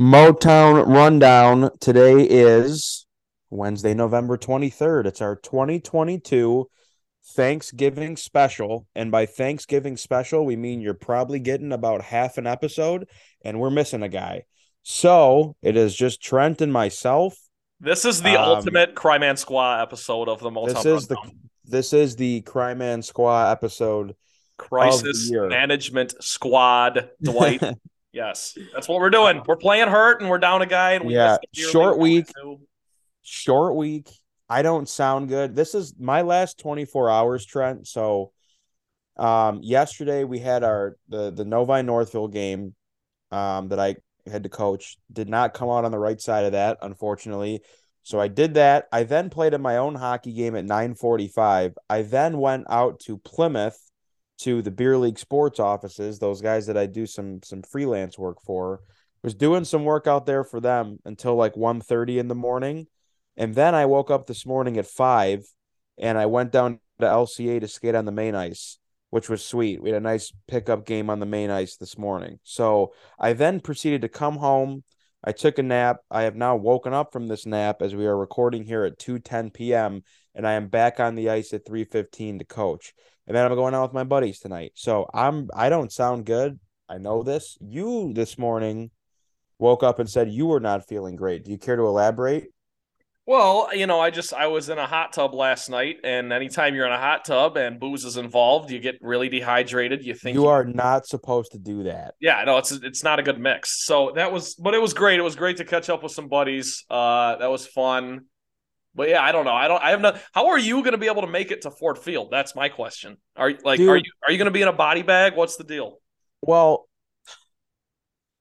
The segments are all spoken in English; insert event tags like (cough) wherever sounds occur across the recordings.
Motown Rundown. Today is Wednesday, November 23rd. It's our 2022 Thanksgiving special. And by Thanksgiving special, we mean you're probably getting about half an episode and we're missing a guy. So it is just Trent and myself. This is the Um, ultimate Cryman Squaw episode of the Motown This is the this is the Cryman Squaw episode. Crisis. Management Squad. Dwight. (laughs) yes, that's what we're doing. We're playing hurt and we're down a guy. And we Yeah, missed the year short week. Short week. I don't sound good. This is my last 24 hours, Trent. So um yesterday we had our the the Novi Northville game um that I had to coach. Did not come out on the right side of that, unfortunately. So I did that. I then played in my own hockey game at 945. I then went out to Plymouth to the beer league sports offices, those guys that I do some some freelance work for. Was doing some work out there for them until like 1:30 in the morning. And then I woke up this morning at 5 and I went down to LCA to skate on the main ice, which was sweet. We had a nice pickup game on the main ice this morning. So I then proceeded to come home. I took a nap. I have now woken up from this nap as we are recording here at 2:10 p.m. and I am back on the ice at 3:15 to coach. And then I'm going out with my buddies tonight. So I'm I don't sound good. I know this. You this morning woke up and said you were not feeling great. Do you care to elaborate? Well, you know, I just I was in a hot tub last night, and anytime you're in a hot tub and booze is involved, you get really dehydrated. You think You are not supposed to do that. Yeah, no, it's it's not a good mix. So that was, but it was great. It was great to catch up with some buddies. Uh, that was fun. But yeah, I don't know. I don't. I have no. How are you going to be able to make it to Ford Field? That's my question. Are like, are you are you going to be in a body bag? What's the deal? Well,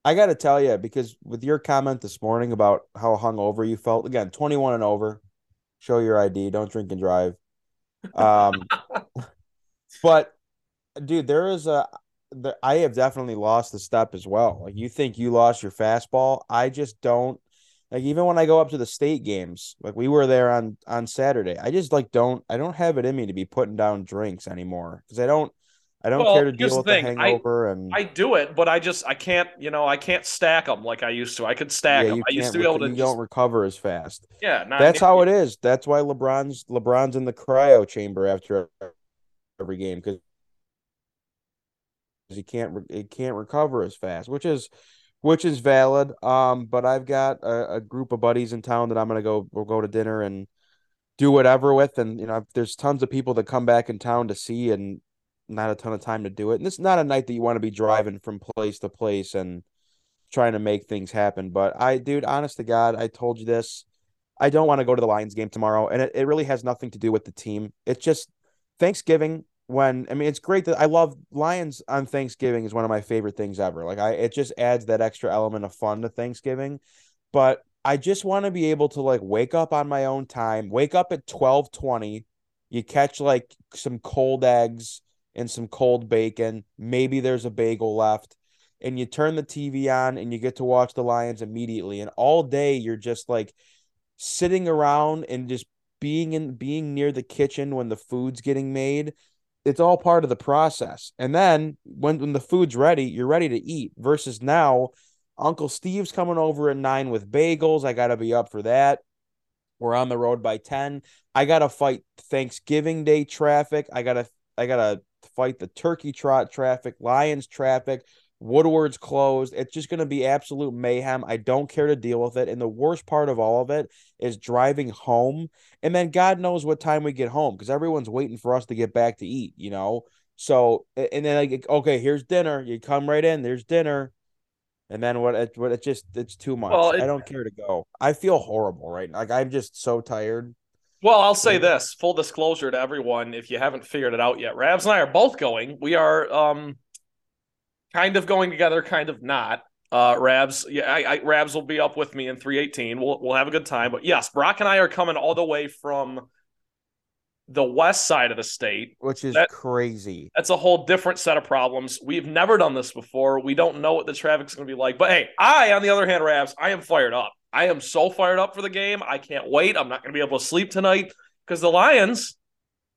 I got to tell you because with your comment this morning about how hungover you felt, again, 21 and over, show your ID, don't drink and drive. Um, (laughs) but dude, there is a the, I have definitely lost the step as well. Like you think you lost your fastball, I just don't. Like even when I go up to the state games, like we were there on on Saturday, I just like don't I don't have it in me to be putting down drinks anymore because I don't I don't Well, care to deal the with the thing, I- hangover and I do it, but I just I can't. You know, I can't stack them like I used to. I could stack yeah, them. I used to be able to you just don't recover as fast. yeah. Not That's how it is. That's why LeBron's LeBron's in the cryo chamber after every game because he can't he can't recover as fast, which is which is valid. Um, but I've got a, a group of buddies in town that I'm gonna go we'll go to dinner and do whatever with, and you know there's tons of people that come back in town to see and not a ton of time to do it. And it's not a night that you want to be driving from place to place and trying to make things happen. But I, dude, honest to God, I told you this. I don't want to go to the Lions game tomorrow. And it, it really has nothing to do with the team. It's just Thanksgiving when I mean it's great that I love Lions on Thanksgiving is one of my favorite things ever. Like I it just adds that extra element of fun to Thanksgiving. But I just want to be able to like wake up on my own time, wake up at 1220. You catch like some cold eggs and some cold bacon. Maybe there's a bagel left and you turn the TV on and you get to watch the Lions immediately. And all day you're just like sitting around and just being in being near the kitchen when the food's getting made. It's all part of the process. And then when when the food's ready, you're ready to eat. Versus now, Uncle Steve's coming over at nine with bagels. I gotta be up for that. We're on the road by 10. I gotta fight Thanksgiving Day traffic. I gotta I gotta fight the turkey trot traffic, Lions traffic. Woodward's closed. It's just going to be absolute mayhem. I don't care to deal with it. And the worst part of all of it is driving home. And then God knows what time we get home because everyone's waiting for us to get back to eat, you know? So, and then like, okay, here's dinner. You come right in, there's dinner. And then what it, what it just, it's too much. Well, it- I don't care to go. I feel horrible right now. Like, I'm just so tired. Well, I'll say this: full disclosure to everyone, if you haven't figured it out yet, Rabs and I are both going. We are um, kind of going together, kind of not. Uh, Rabs, yeah, I, I, Rabs will be up with me in 318. We'll we'll have a good time. But yes, Brock and I are coming all the way from the west side of the state. Which is That- crazy. That's a whole different set of problems. We've never done this before. We don't know what the traffic's going to be like. But hey, I, on the other hand, Rabs, I am fired up. I am so fired up for the game. I can't wait. I'm not going to be able to sleep tonight because the Lions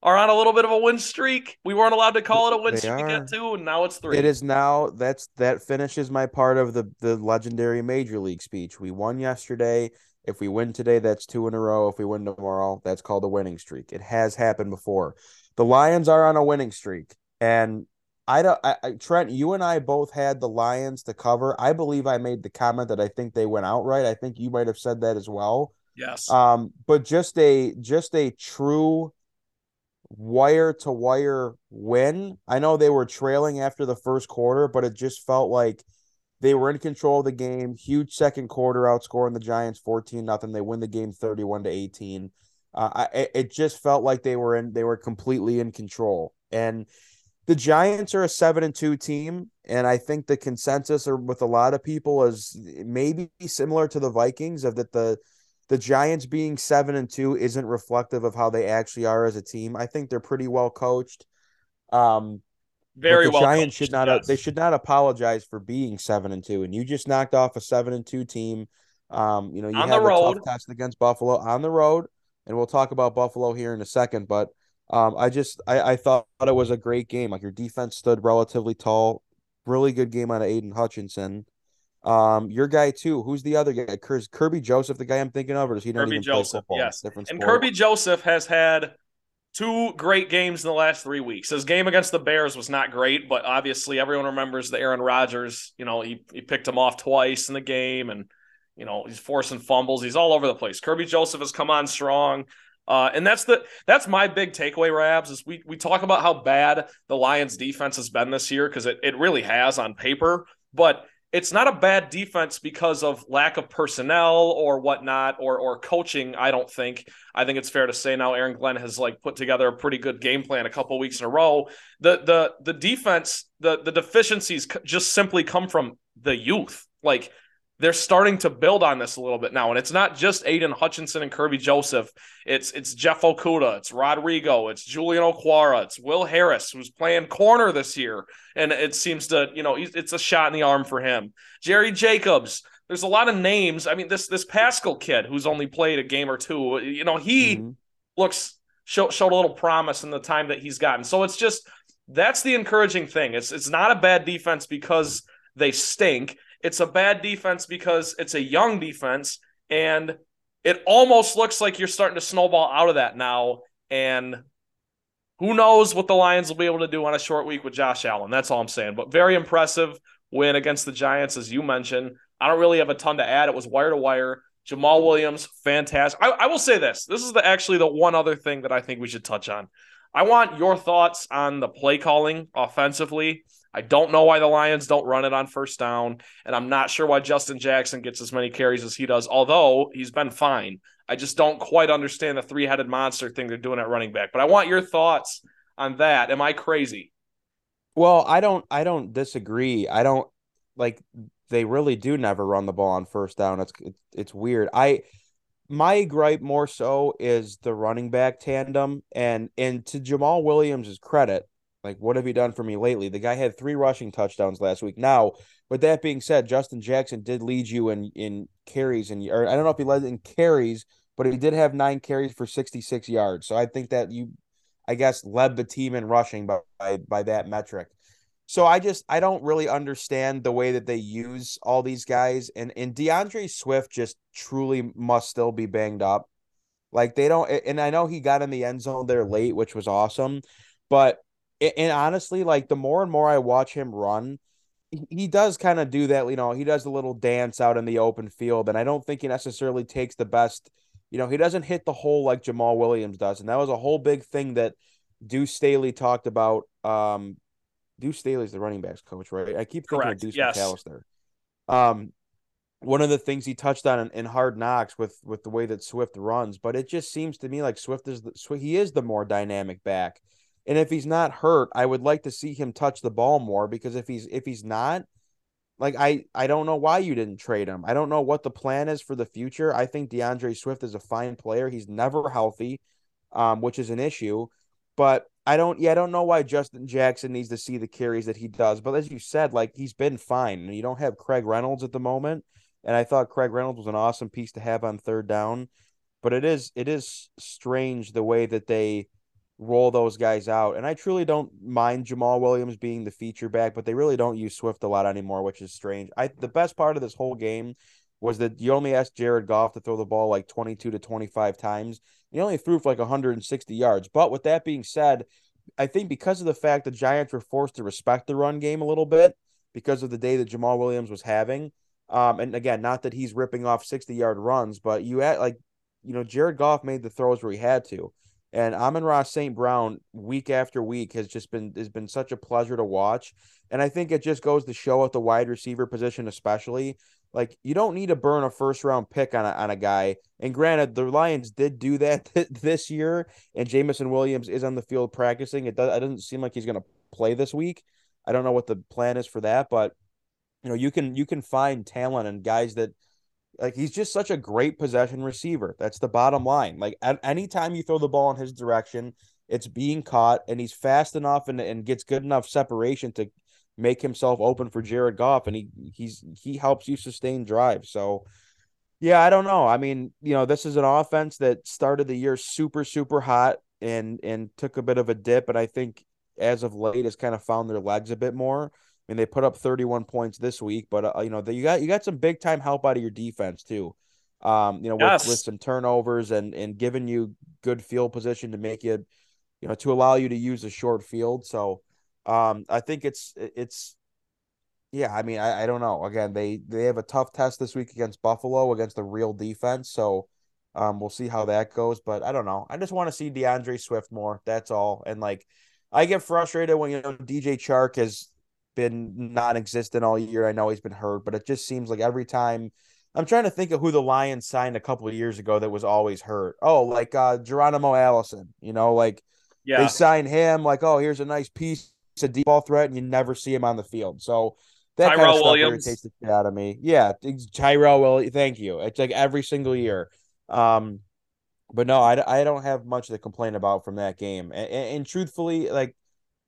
are on a little bit of a win streak. We weren't allowed to call it a win They streak are. get to, and now it's three. It is now that's that finishes my part of the the legendary major league speech. We won yesterday. If we win today, that's two in a row. If we win tomorrow, that's called a winning streak. It has happened before. The Lions are on a winning streak, and I don't. I, I, Trent, you and I both had the Lions to cover. I believe I made the comment that I think they went outright. I think you might have said that as well. yes. Um, but just a just a true wire to wire win. I know they were trailing after the first quarter, but it just felt like they were in control of the game. Huge second quarter, outscoring the Giants fourteen nothing. They win the game thirty one to eighteen. Uh, I, it just felt like they were in they were completely in control. And the Giants are a seven and two team, and I think the consensus or with a lot of people is maybe similar to the Vikings of that the the Giants being seven and two isn't reflective of how they actually are as a team. I think they're pretty well coached. Um, Very the well. Giants coached, should not yes. they should not apologize for being seven and two. And you just knocked off a seven and two team. Um, you know, you On have the a road. tough test against Buffalo on the road, and we'll talk about Buffalo here in a second. But um, I just I, I thought it was a great game. Like your defense stood relatively tall. Really good game out of Aidan Hutchinson. Um, your guy too. Who's the other guy? Kerby Joseph the guy I'm thinking of, or does he not Kerby even Joseph, play football? yes. different And sport. Kerby Joseph has had two great games in the last three weeks. His game against the Bears was not great, but obviously everyone remembers the Aaron Rodgers. You know, he, he picked him off twice in the game, and you know he's forcing fumbles. He's all over the place. Kerby Joseph has come on strong. Uh, and that's the that's my big takeaway, Rabs, is we we talk about how bad the Lions defense has been this year because it, it really has on paper, but it's not a bad defense because of lack of personnel or whatnot or or coaching. I don't think. I think it's fair to say now Aaron Glenn has like put together a pretty good game plan a couple weeks in a row. The the the defense, the the deficiencies just simply come from the youth. Like they're starting to build on this a little bit now, and it's not just Aidan Hutchinson and Kerby Joseph. It's it's Jeff Okudah, it's Rodrigo, it's Julian Okwara, it's Will Harris who's playing corner this year, and it seems to you know it's a shot in the arm for him. Jerry Jacobs. There's a lot of names. I mean, this this Paschal kid who's only played a game or two. You know, he Mhm. looks show, showed a little promise in the time that he's gotten. So it's just that's the encouraging thing. It's it's not a bad defense because they stink. It's a bad defense because it's a young defense, and it almost looks like you're starting to snowball out of that now. And who knows what the Lions will be able to do on a short week with Josh Allen? That's all I'm saying. But very impressive win against the Giants, as you mentioned. I don't really have a ton to add. It was wire to wire. Jamaal Williams, fantastic. I, I will say this. This is the actually the one other thing that I think we should touch on. I want your thoughts on the play calling offensively. I don't know why the Lions don't run it on first down, and I'm not sure why Justin Jackson gets as many carries as he does, although he's been fine. I just don't quite understand the three headed monster thing they're doing at running back. But I want your thoughts on that. Am I crazy? Well, I don't I don't disagree. I don't like they really do never run the ball on first down. It's it's, weird. I my gripe more so is the running back tandem and and to Jamaal Williams' credit, like what have you done for me lately? The guy had three rushing touchdowns last week. Now, with that being said, Justin Jackson did lead you in in carries and or I don't know if he led in carries, but he did have nine carries for 66 yards. So I think that you I guess led the team in rushing by by, by that metric. So I just I don't really understand the way that they use all these guys and and DeAndre Swift just truly must still be banged up. Like they don't and I know he got in the end zone there late, which was awesome, but and honestly like the more and more I watch him run, he does kind of do that, you know, he does a little dance out in the open field and I don't think he necessarily takes the best, you know, he doesn't hit the hole like Jamaal Williams does. And that was a whole big thing that Deuce Staley talked about um Deuce Staley's the running backs coach, right? I keep thinking Correct. of Deuce Yes. McAllister. Um, one of the things he touched on in, in Hard Knocks with with the way that Swift runs, but it just seems to me like Swift is the he is the more dynamic back, and if he's not hurt, I would like to see him touch the ball more because if he's if he's not, like I I don't know why you didn't trade him. I don't know what the plan is for the future. I think DeAndre Swift is a fine player. He's never healthy, um, which is an issue. But I don't yeah, I don't know why Justin Jackson needs to see the carries that he does. But as you said, like he's been fine. You don't have Craig Reynolds at the moment. And I thought Craig Reynolds was an awesome piece to have on third down. But it is it is strange the way that they roll those guys out. And I truly don't mind Jamaal Williams being the feature back, but they really don't use Swift a lot anymore, which is strange. I the best part of this whole game was that you only asked Jared Goff to throw the ball like 22 to 25 times. He only threw for like 160 yards. But with that being said, I think because of the fact the Giants were forced to respect the run game a little bit because of the day that Jamaal Williams was having. Um, and again, not that he's ripping off 60 yard runs, but you at like, you know, Jared Goff made the throws where he had to. And Amon-Ra St. Brown week after week has just been has been such a pleasure to watch. And I think it just goes to show at the wide receiver position, especially like you don't need to burn a first round pick on a, on a guy. And granted, the Lions did do (laughs) that this year, and Jameson Williams is on the field practicing. It, does, it doesn't seem like he's going to play this week. I don't know what the plan is for that, but you know you can you can find talent and guys that like he's just such a great possession receiver. That's the bottom line. Like at, anytime you throw the ball in his direction, it's being caught, and he's fast enough and, and gets good enough separation to make himself open for Jared Goff, and he he's he helps you sustain drives. So yeah, I don't know. I mean, you know, this is an offense that started the year super super hot and and took a bit of a dip, and I think as of late has kind of found their legs a bit more. I mean, they put up 31 points this week, but uh, you know, you got you got some big time help out of your defense too. Um, you know, yes. with, with some turnovers and and giving you good field position to make you, you know, to allow you to use a short field. So, um, I think it's it's yeah, I mean, I, I don't know. Again, they they have a tough test this week against Buffalo against the real defense. So um, we'll see how that goes. But I don't know. I just want to see DeAndre Swift more. That's all. And like I get frustrated when you know DJ Chark has been non-existent all year. I know he's been hurt, but it just seems like every time I'm trying to think of who the Lions signed a couple of years ago that was always hurt. Oh, like uh Geronimo Allison, you know, like yeah. they sign him like, oh, here's a nice piece a deep ball threat, and you never see him on the field. So that Tyrell kind of stuff Williams. irritates the shit out of me. Yeah, Tyrell Williams. Thank you. It's like every single year. Um, but no, I, I don't have much to complain about from that game. And, and, and truthfully, like,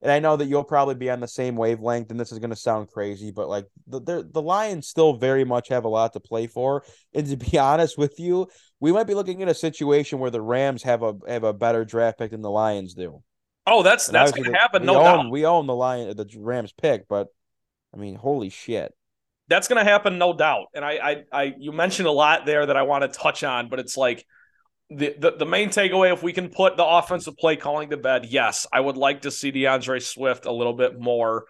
and I know that you'll probably be on the same wavelength, and this is going to sound crazy, but like the the Lions still very much have a lot to play for. And to be (laughs) honest with you, we might be looking at a situation where the Rams have a have a better draft pick than the Lions do. Oh, that's that's going to happen. No own, doubt. We own the Lion, the Rams pick, but I mean, holy shit. That's going to happen, no doubt. And I, I, I, you mentioned a lot there that I want to touch on, but it's like the, the the main takeaway. If we can put the offensive play calling to bed, yes, I would like to see DeAndre Swift a little bit more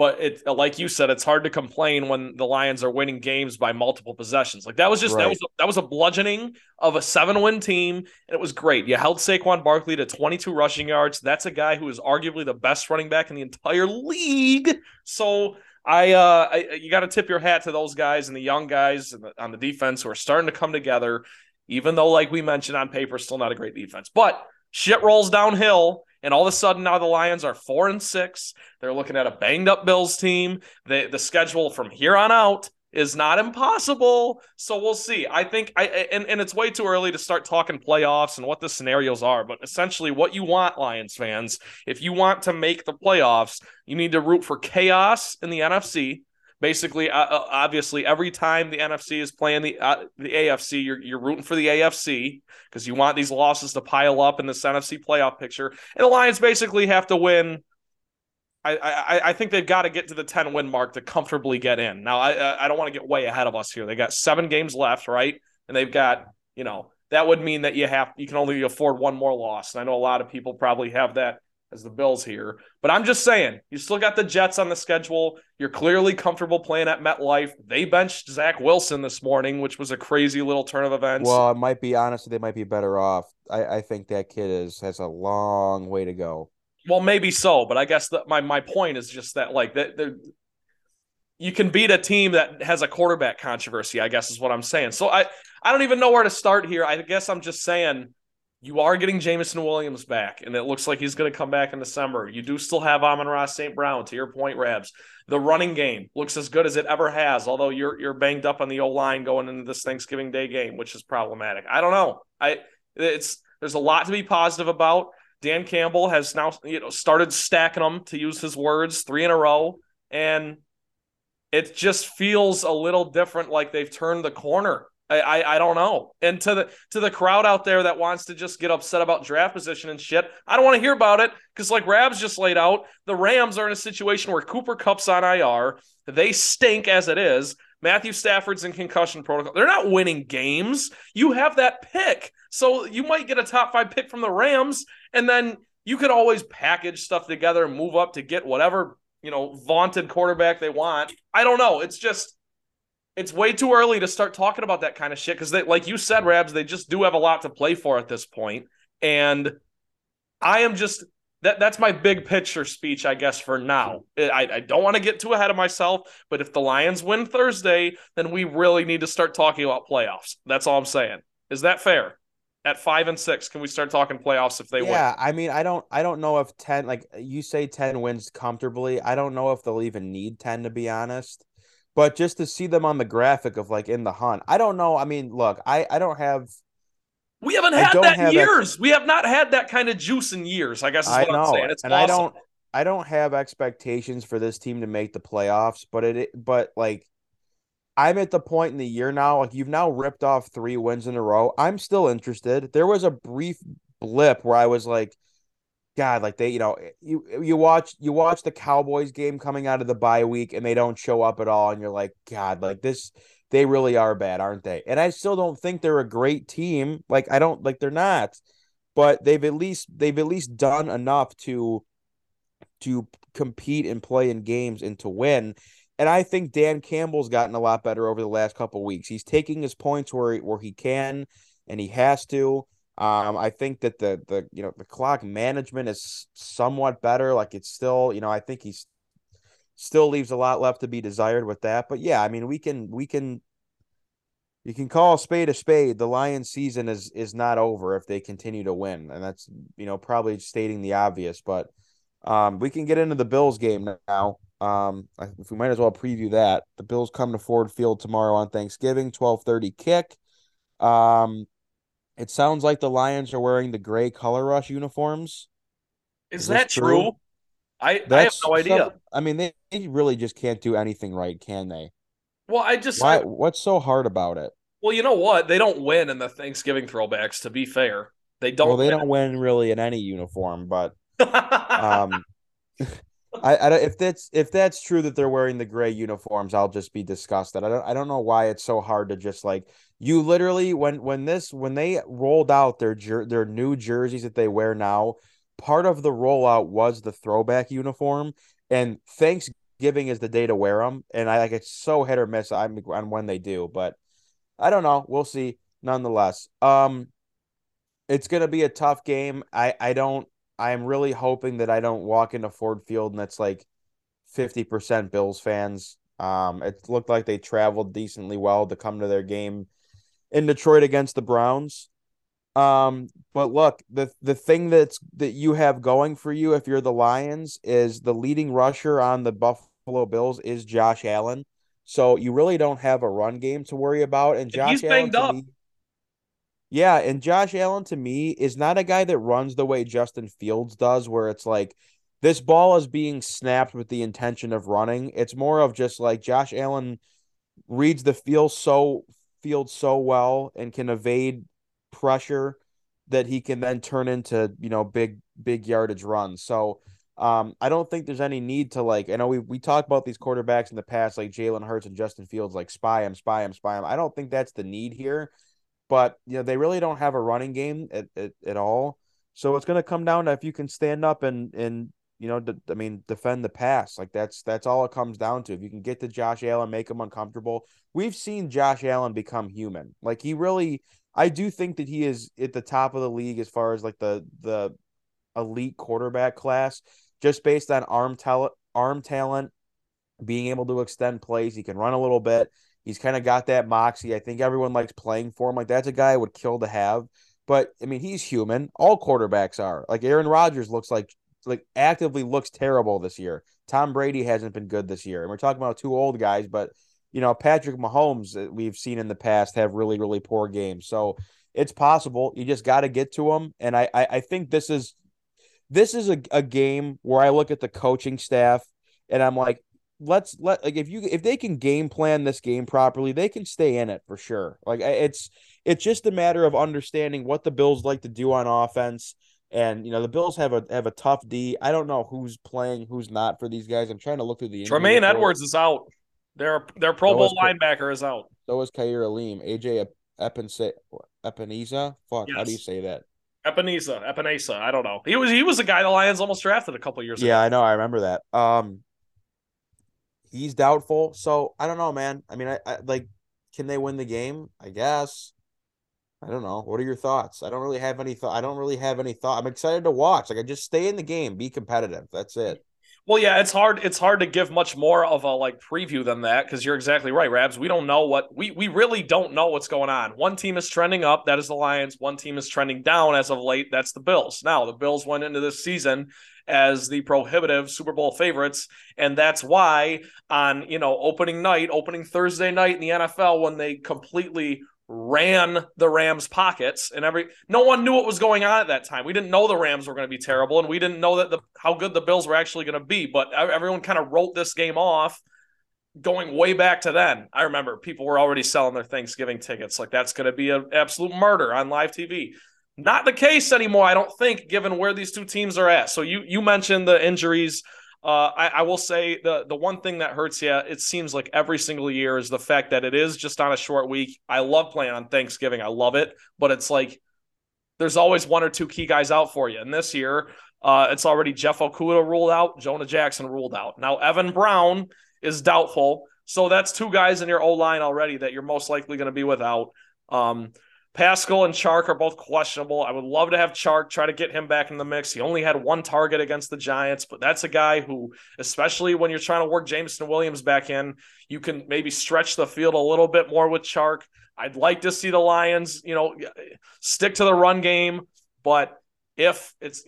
but it like you said, it's hard to complain when the Lions are winning games by multiple possessions. Like that was just right. that was a, that was a bludgeoning of a seven win team, and it was great. You held Saquon Barkley to 22 rushing yards. That's a guy who is arguably the best running back in the entire league. So I, uh, I you got to tip your hat to those guys and the young guys on the defense who are starting to come together. Even though, like we mentioned on paper, still not a great defense, but shit rolls downhill and all of a sudden now the Lions are four and six. They're looking at a banged up Bills team. The the schedule from here on out is not impossible. So we'll see. I think I and, and it's way too early to start talking playoffs and what the scenarios are, but essentially what you want, Lions fans, if you want to make the playoffs, you need to root for chaos in the NFC basically, uh, uh, obviously, every time the NFC is playing the uh, the AFC, you're you're rooting for the AFC because you want these losses to pile up in this NFC playoff picture. And the Lions basically have to win. I, I, I think they've got to get to the 10 win mark to comfortably get in. Now, I I don't want to get way ahead of us here. They got seven games left, right? And they've got, you know, that would mean that you have you can only afford one more loss. And I know a lot of people probably have that as the Bills here. But I'm just saying, you still got the Jets on the schedule. You're clearly comfortable playing at MetLife. They benched Zach Wilson this morning, which was a crazy little turn of events. Well, I might be honest, they might be better off. I, I think that kid is has a long way to go. Well, maybe so, but I guess that my my point is just that like that you can beat a team that has a quarterback controversy. I guess is what I'm saying. So I I don't even know where to start here. I guess I'm just saying you are getting Jameson Williams back, and it looks like he's going to come back in December. You do still have Amon-Ra St. Brown, to your point, Rabs. The running game looks as good as it ever has, although you're you're banged up on the O line going into this Thanksgiving Day game, which is problematic. I don't know. I it's there's a lot to be positive about. Dan Campbell has now you know started stacking them, to use his words, three in a row, and it just feels a little different, like they've turned the corner I, I, I don't know. And to the to the crowd out there that wants to just get upset about draft position and shit, I don't want to hear about it because like Rabs just laid out, the Rams are in a situation where Cooper Kupp's on IR. They stink as it is. Matthew Stafford's in concussion protocol. They're not winning games. You have that pick. So you might get a top five pick from the Rams, and then you could always package stuff together and move up to get whatever, you know, vaunted quarterback they want. I don't know. It's just it's way too early to start talking about that kind of shit because like you said, Rabs, they just do have a lot to play for at this point. And I am just that that's my big picture speech, I guess, for now. I, I don't want to get too ahead of myself, but if the Lions win Thursday, then we really need to start talking about playoffs. That's all I'm saying. Is that fair? At five and six, can we start talking playoffs if they yeah, win? Yeah, I mean, I don't, I don't know if ten, like you say, ten wins comfortably. I don't know if they'll even need ten to be honest. But just to see them on the graphic of like in the hunt, I don't know. I mean, look, I, I don't have we haven't had that in years. Ex- we have not had that kind of juice in years. I guess is what I know, I'm saying. It's and awesome. I don't I don't have expectations for this team to make the playoffs, but it but like I'm at the point in the year now, like you've now ripped off three wins in a row. I'm still interested. There was a brief blip where I was like, God, like they, you know, eh, you eh, you watch you watch the Cowboys game coming out of the bye week and they don't show up at all, and you're like, God, like this they really are bad, aren't they? And I still don't think they're a great team. Like I don't like they're not, but they've at least they've at least done enough to to compete and play in games and to win. And I think Dan Campbell's gotten a lot better over the last couple weeks. He's taking his points where where he can and he has to. Um, I think that the the you know the clock management is somewhat better. Like it's still, you know, I think he's still leaves a lot left to be desired with that. But yeah, I mean, we can we can you can call a spade a spade. The Lions season is is not over if they continue to win. And that's, you know, probably stating the obvious, but um we can get into the Bills game now. Um we might as well preview that. The Bills come to Ford Field tomorrow on Thanksgiving, 12:30 kick. Um it sounds like the Lions are wearing the gray color rush uniforms. Is, is that true? true? I, I have no idea. I mean, they, they really just can't do anything right, can they? Well, I just Why, I, what's so hard about it? Well, you know what? They don't win in the Thanksgiving throwbacks. To be fair, they don't. Well, they win. don't win really in any uniform, but (laughs) um, (laughs) I, I if that's if that's true that they're wearing the gray uniforms, I'll just be disgusted. I don't I don't know why it's so hard to just like you literally when when this when they rolled out their jer- their new jerseys that they wear now, part of the rollout was the throwback uniform, and Thanksgiving is the day to wear them, and I like it's so hit or miss I'm, on when they do, but I don't know, we'll see. Nonetheless, um, it's gonna be a tough game. I I don't. I'm really hoping that I don't walk into Ford Field and that's like fifty percent Bills fans. Um, it looked like they traveled decently well to come to their game in Detroit against the Browns. Um, but look, the the thing that's that you have going for you if you're the Lions is the leading rusher on the Buffalo Bills is Josh Allen. So you really don't have a run game to worry about. And Josh Allen up. Me, yeah, and Josh Allen to me is not a guy that runs the way Justin Fields does, where it's like this ball is being snapped with the intention of running. It's more of just like Josh Allen reads the field so field so well and can evade pressure that he can then turn into you know big big yardage runs. So um, I don't think there's any need to like. I know we we talked about these quarterbacks in the past, like Jalen Hurts and Justin Fields, like spy him, spy him, spy him. I don't think that's the need here, but you know they really don't have a running game at at, at all. So it's going to come down to if you can stand up and and you know, de- I mean, defend the pass. Like that's that's all it comes down to. If you can get to Josh Allen, make him uncomfortable. We've seen Josh Allen become human. Like he really I do think that he is at the top of the league as far as like the the elite quarterback class, just based on arm talent, arm talent, being able to extend plays. He can run a little bit. He's kind of got that moxie. I think everyone likes playing for him. Like that's a guy I would kill to have. But I mean, he's human. All quarterbacks are. Like Aaron Rodgers looks like like actively looks terrible this year. Tom Brady hasn't been good this year. And we're talking about two old guys, but you know, Patrick Mahomes we've seen in the past have really, really poor games. So it's possible. You just got to get to them. And I, I, I, think this is this is a, a game where I look at the coaching staff and I'm like, let's let like if you if they can game plan this game properly, they can stay in it for sure. Like it's it's just a matter of understanding what the Bills like to do on offense. And you know the Bills have a have a tough D. I don't know who's playing, who's not for these guys. I'm trying to look through the. Tremaine Edmunds is out. Their their Pro so Bowl linebacker is out. So is Kaiir Elam. AJ Epinesa. Epinesa. Fuck. Yes. How do you say that? Epenesa, Epinesa. I don't know. He was he was a guy the Lions almost drafted a couple years yeah, ago. Yeah, I know. I remember that. Um, he's doubtful. So I don't know, man. I mean, I, I like, can they win the game? I guess. I don't know. What are your thoughts? I don't really have any thought. I don't really have any thought. I'm excited to watch. Like, I just stay in the game, be competitive. That's it. Well, yeah, it's hard. It's hard to give much more of a like preview than that because you're exactly right, Rabs. We don't know what we we really don't know what's going on. One team is trending up, that is the Lions. One team is trending down as of late, that's the Bills. Now, the Bills went into this season as the prohibitive Super Bowl favorites, and that's why on you know opening night, opening Thursday night in the NFL, when they completely ran the Rams pockets and every no one knew what was going on at that time. We didn't know the Rams were going to be terrible and we didn't know that the how good the Bills were actually going to be, but everyone kind of wrote this game off going way back to then. I remember people were already selling their Thanksgiving tickets like that's going to be an absolute murder on live TV. Not the case anymore, I don't think, given where these two teams are at. So you you mentioned the injuries uh, I, I, will say the the one thing that hurts you, it seems like every single year, is the fact that it is just on a short week. I love playing on Thanksgiving, I love it, but it's like there's always one or two key guys out for you. And this year, uh, it's already Jeff Okudah ruled out, Jonah Jackson ruled out. Now Evan Brown is doubtful, so that's two guys in your O line already that you're most likely going to be without. Um, Paschal and Chark are both questionable. I would love to have Chark try to get him back in the mix. He only had one target against the Giants, but that's a guy who, especially when you're trying to work Jameson Williams back in, you can maybe stretch the field a little bit more with Chark. I'd like to see the Lions, you know, stick to the run game, but if it's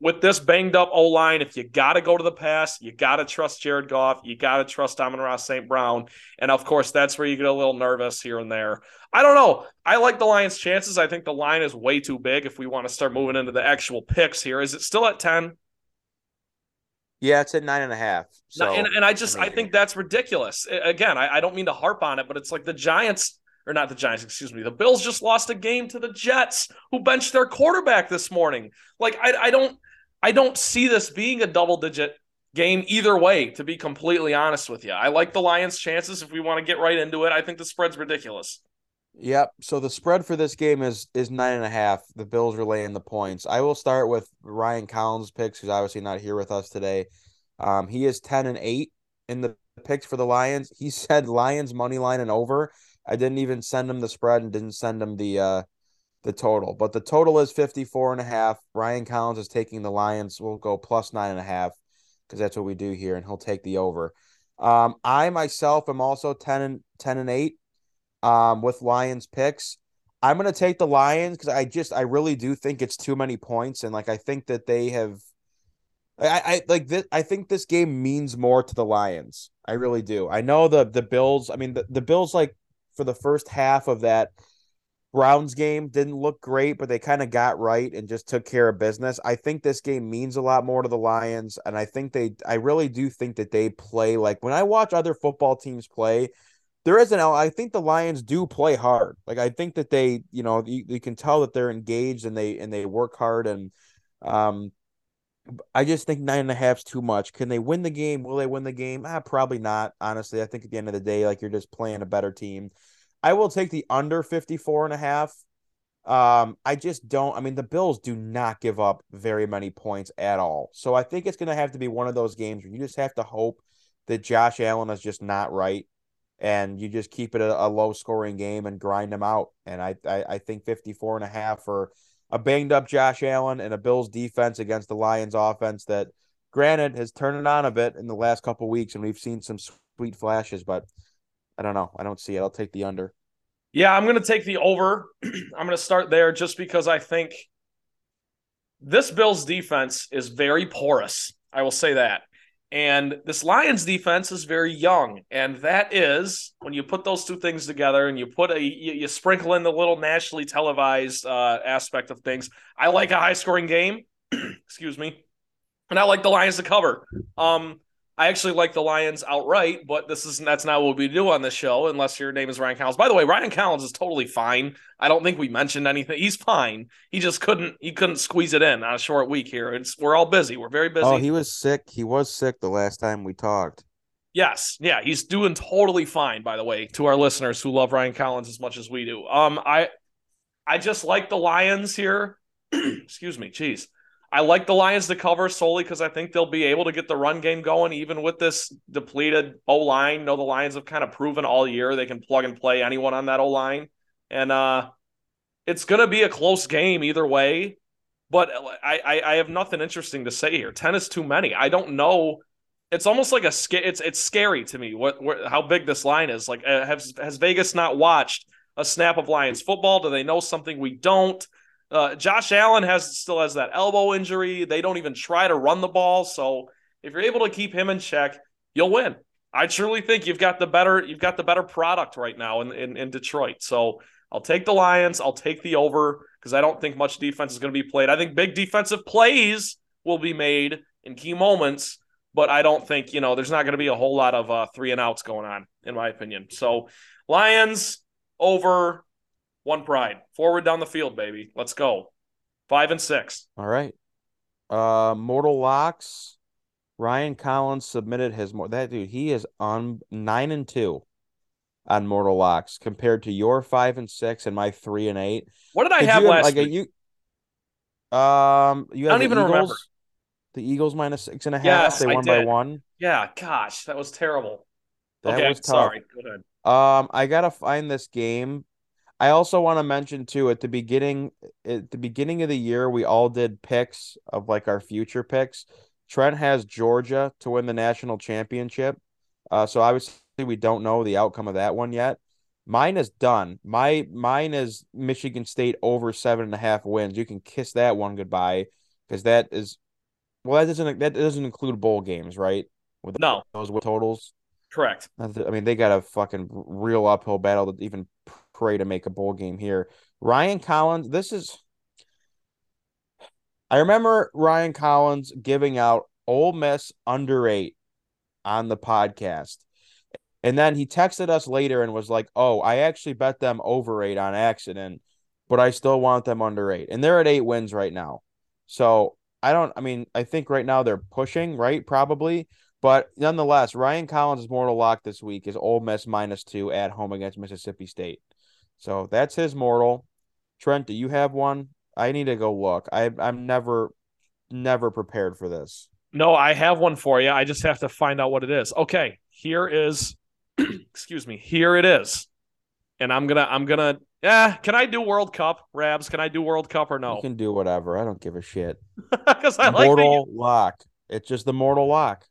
with this banged up O line, if you got to go to the pass, you got to trust Jared Goff, you got to trust Amon-Ra St. Brown. And of course, that's where you get a little nervous here and there. I don't know. I like the Lions' chances. I think the line is way too big if we want to start moving into the actual picks here. Is it still at 10? Yeah, it's at nine and a half. So, and, and I just I, mean, I think that's ridiculous. Again, I, I don't mean to harp on it, but it's like the Giants or not the Giants, excuse me. The Bills just lost a game to the Jets, who benched their quarterback this morning. Like I, I don't, I don't see this being a double digit game either way. To be completely honest with you, I like the Lions' chances. If we want to get right into it, I think the spread's ridiculous. Yep. So the spread for this game is is nine and a half. The Bills are laying the points. I will start with Ryan Collins' picks, who's obviously not here with us today. Um, he is ten and eight in the picks for the Lions. He said Lions money line and over. I didn't even send him the spread and didn't send him the uh the total. But the total is 54 and a half. Ryan Collins is taking the Lions. We'll go plus nine and a half because that's what we do here, and he'll take the over. Um, I myself am also 10 and 10 and 8 um with Lions picks. I'm gonna take the Lions because I just I really do think it's too many points, and like I think that they have I, I like this. I think this game means more to the Lions. I really do. I know the the Bills. I mean, the, the Bills like for the first half of that Browns game didn't look great, but they kind of got right and just took care of business. I think this game means a lot more to the Lions, and I think they, I really do think that they play like when I watch other football teams play. There is an, I think the Lions do play hard. Like I think that they, you know, you, you can tell that they're engaged and they and they work hard. And um, I just think nine and a half's too much. Can they win the game? Will they win the game? Ah, probably not. Honestly, I think at the end of the day, like you're just playing a better team. I will take the under 54 and a half. Um, I just don't. I mean, the Bills do not give up very many points at all. So I think it's going to have to be one of those games where you just have to hope that Josh Allen is just not right, and you just keep it a, a low scoring game and grind them out. And I, I, I think 54 and a half for a banged up Josh Allen and a Bills defense against the Lions offense that granted has turned it on a bit in the last couple weeks and we've seen some sweet flashes, but I don't know. I don't see it. I'll take the under. Yeah, I'm going to take the over. (clears throat) I'm going to start there just because I think this Bills defense is very porous. I will say that. And this Lions defense is very young. And that is when you put those two things together and you put a, you, you sprinkle in the little nationally televised uh, aspect of things. I like a high scoring game. (clears throat) Excuse me. And I like the Lions to cover. Um, I actually like the Lions outright, but this is that's not what we do on this show unless your name is Ryan Collins. By the way, Ryan Collins is totally fine. I don't think we mentioned anything. He's fine. He just couldn't he couldn't squeeze it in on a short week here. It's we're all busy. We're very busy. Oh, he was sick. He was sick the last time we talked. Yes, yeah, he's doing totally fine. By the way, to our listeners who love Ryan Collins as much as we do, um, I, I just like the Lions here. (clears throat) Excuse me, jeez. I like the Lions to cover solely because I think they'll be able to get the run game going, even with this depleted O line. You know, the Lions have kind of proven all year they can plug and play anyone on that O line, and uh, it's going to be a close game either way. But I, I, I have nothing interesting to say here. Ten is too many. I don't know it's almost like a it's it's scary to me what, what how big this line is. Like, uh, has has Vegas not watched a snap of Lions football? Do they know something we don't? Uh, Josh Allen has still has that elbow injury. They don't even try to run the ball. So if you're able to keep him in check, you'll win. I truly think you've got the better you've got the better product right now in in, in Detroit. So I'll take the Lions. I'll take the over because I don't think much defense is going to be played. I think big defensive plays will be made in key moments but I don't think, you know, there's not going to be a whole lot of uh, three and outs going on, in my opinion. So Lions over one pride. Forward down the field, baby. Let's go. Five and six. All right. Uh Mortal Locks. Ryan Collins submitted his more that dude, he is on nine and two on Mortal Locks compared to your five and six and my three and eight. What did I have last like week? you um you I don't even Eagles, remember. The Eagles minus six and a half. Yes, they I won by one. Yeah, gosh, that was terrible. That okay, was tough. sorry. Go ahead. Um, I gotta find this game. I also want to mention too at the beginning at the beginning of the year we all did picks of like our future picks. Trent has Georgia to win the national championship. Uh, so obviously we don't know the outcome of that one yet. Mine is done. My mine is Michigan State over seven and a half wins. You can kiss that one goodbye because that is well that doesn't that doesn't include bowl games, right? With No. those with totals. Correct. I mean, they got a fucking real uphill battle to even pray to make a bowl game here. Ryan Collins, this is. I remember Ryan Collins giving out Ole Miss under eight on the podcast. And then he texted us later and was like, Oh, I actually bet them over eight on accident, but I still want them under eight. And they're at eight wins right now. So I don't, I mean, I think right now they're pushing, right? Probably. But nonetheless, Ryan Collins' mortal lock this week is Ole Miss minus two at home against Mississippi State. So that's his mortal. Trent, do you have one? I need to go look. I I'm never never prepared for this. No, I have one for you. I just have to find out what it is. Okay, here is (clears throat) excuse me. Here it is. And I'm gonna I'm gonna yeah, can I do World Cup, Rabs? Can I do World Cup or no? You can do whatever. I don't give a shit. (laughs) Because I like the mortal lock. It's just the mortal lock.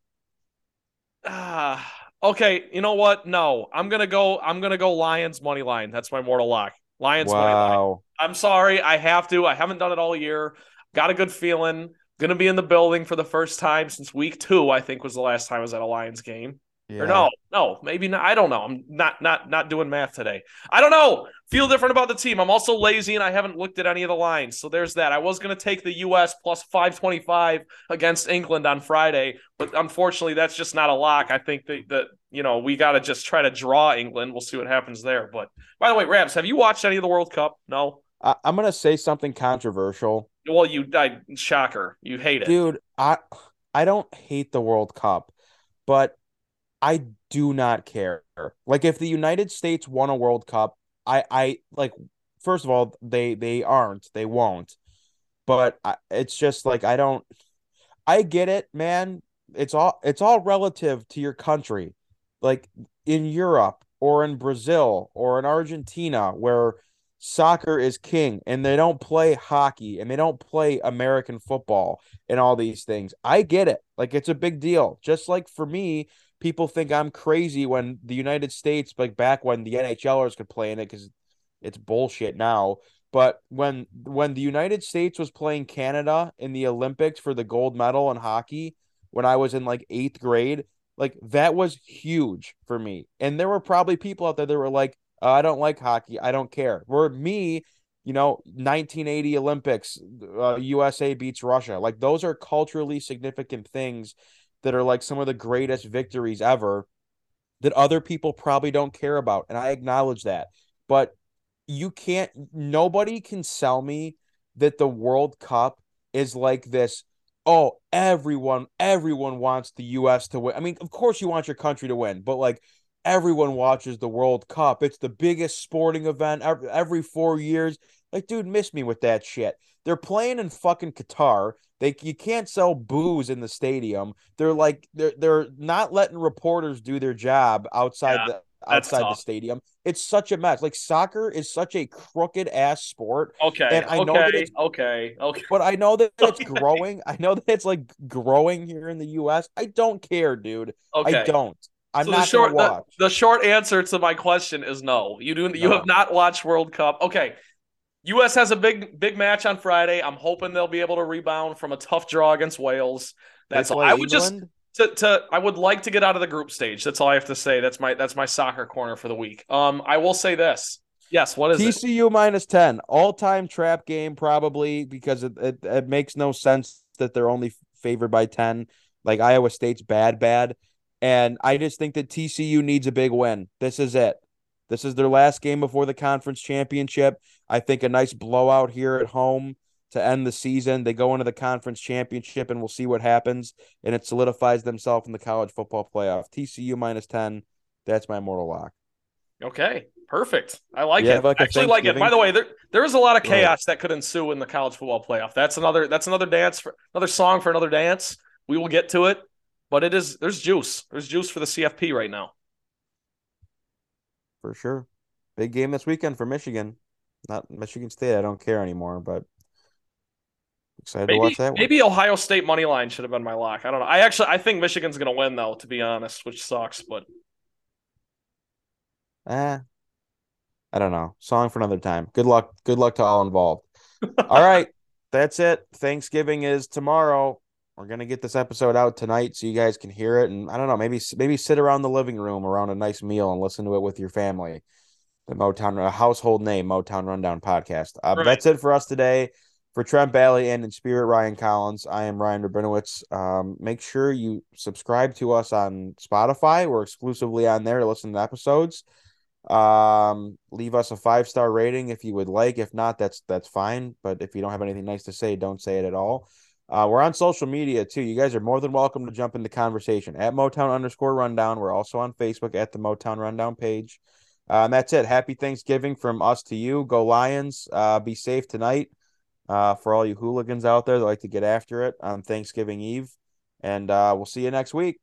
Ah, okay, you know what? No, I'm gonna go. I'm gonna go Lions money line. That's my mortal lock. Lions money line. Wow. I'm sorry, I have to. I haven't done it all year. Got a good feeling. Gonna be in the building for the first time since week two. I think was the last time I was at a Lions game. Yeah. Or no, no, maybe not. I don't know. I'm not not not doing math today. I don't know. Feel different about the team. I'm also lazy and I haven't looked at any of the lines. So there's that. I was going to take the US plus 525 against England on Friday, but unfortunately that's just not a lock. I think that that you know, we got to just try to draw England. We'll see what happens there. But by the way, Rabs, have you watched any of the World Cup? No. I, I'm gonna say something controversial. Well, you I shocker. You hate it. Dude, I I don't hate the World Cup, but I do not care. Like if the United States won a World Cup, I I like first of all, they they aren't. They won't. But I, it's just like I don't I get it, man. It's all it's all relative to your country. Like in Europe or in Brazil or in Argentina where soccer is king and they don't play hockey and they don't play American football and all these things. I get it. Like it's a big deal. Just like for me, people think I'm crazy when the United States, like back when the NHLers could play in it because it's bullshit now. But when when the United States was playing Canada in the Olympics for the gold medal in hockey when I was in like eighth grade, like that was huge for me. And there were probably people out there that were like, "Uh, I don't like hockey. I don't care. Where me, you know, 1980 Olympics, uh, USA beats Russia. Like those are culturally significant things that are like some of the greatest victories ever that other people probably don't care about. And I acknowledge that. But you can't, nobody can sell me that the World Cup is like this. Oh, everyone, everyone wants the US to win. I mean, of course you want your country to win, but like everyone watches the World Cup. It's the biggest sporting event every, four years. Like, dude, miss me with that shit. They're playing in fucking Qatar. They you can't sell booze in the stadium. They're like they're they're not letting reporters do their job outside yeah, the outside the stadium. It's such a mess. Like soccer is such a crooked ass sport. Okay. And I okay, know that it's okay. Okay. But I know that (laughs) it's okay. growing. I know that it's like growing here in the US. I don't care, dude. Okay. I don't. I'm so not the short the, the, short answer to my question is no. You do you have not watched World Cup. Okay. US has a big big match on Friday. I'm hoping they'll be able to rebound from a tough draw against Wales. That's all. I would England? just to, to I would like to get out of the group stage. That's all I have to say. That's my that's my soccer corner for the week. Um, I will say this. Yes, what is TCU it? minus 10. All-time trap game probably because it, it, it makes no sense that they're only favored by 10. Like Iowa State's bad bad. And I just think that TCU needs a big win. This is it. This is their last game before the conference championship. I think a nice blowout here at home to end the season. They go into the conference championship and we'll see what happens. And it solidifies themselves in the college football playoff. TCU minus 10. That's my mortal lock. Okay. Perfect. I like yeah, it. Like I actually like it. By the way, there there is a lot of chaos right. that could ensue in the college football playoff. That's another that's another dance for another song for another dance. We will get to it, but it is there's juice. There's juice for the CFP right now. For sure. Big game this weekend for Michigan. Not Michigan State. I don't care anymore, but excited maybe, to watch that. One. Maybe Ohio State money line should have been my lock. I don't know. I actually I think Michigan's going to win though, to be honest, which sucks. But eh, I don't know. Song for another time. Good luck. Good luck to all involved. all right, (laughs) that's it. Thanksgiving is tomorrow. We're gonna get this episode out tonight so you guys can hear it, and I don't know, maybe maybe sit around the living room around a nice meal and listen to it with your family the Motown, a household name, Motown Rundown podcast. Uh, right. That's it for us today. For Trent Bailey and in spirit Ryan Collins, I am Ryan Rabinowitz. Um, make sure you subscribe to us on Spotify. We're exclusively on there to listen to episodes. Um, leave us a five star rating if you would like. If not, that's that's fine. But if you don't have anything nice to say, don't say it at all. Uh, we're on social media too. You guys are more than welcome to jump in the conversation at Motown underscore rundown. We're also on Facebook at the Motown Rundown page. Uh, and that's it. Happy Thanksgiving from us to you. Go Lions. Uh, be safe tonight. Uh, for all you hooligans out there that like to get after it on Thanksgiving Eve. And uh, we'll see you next week.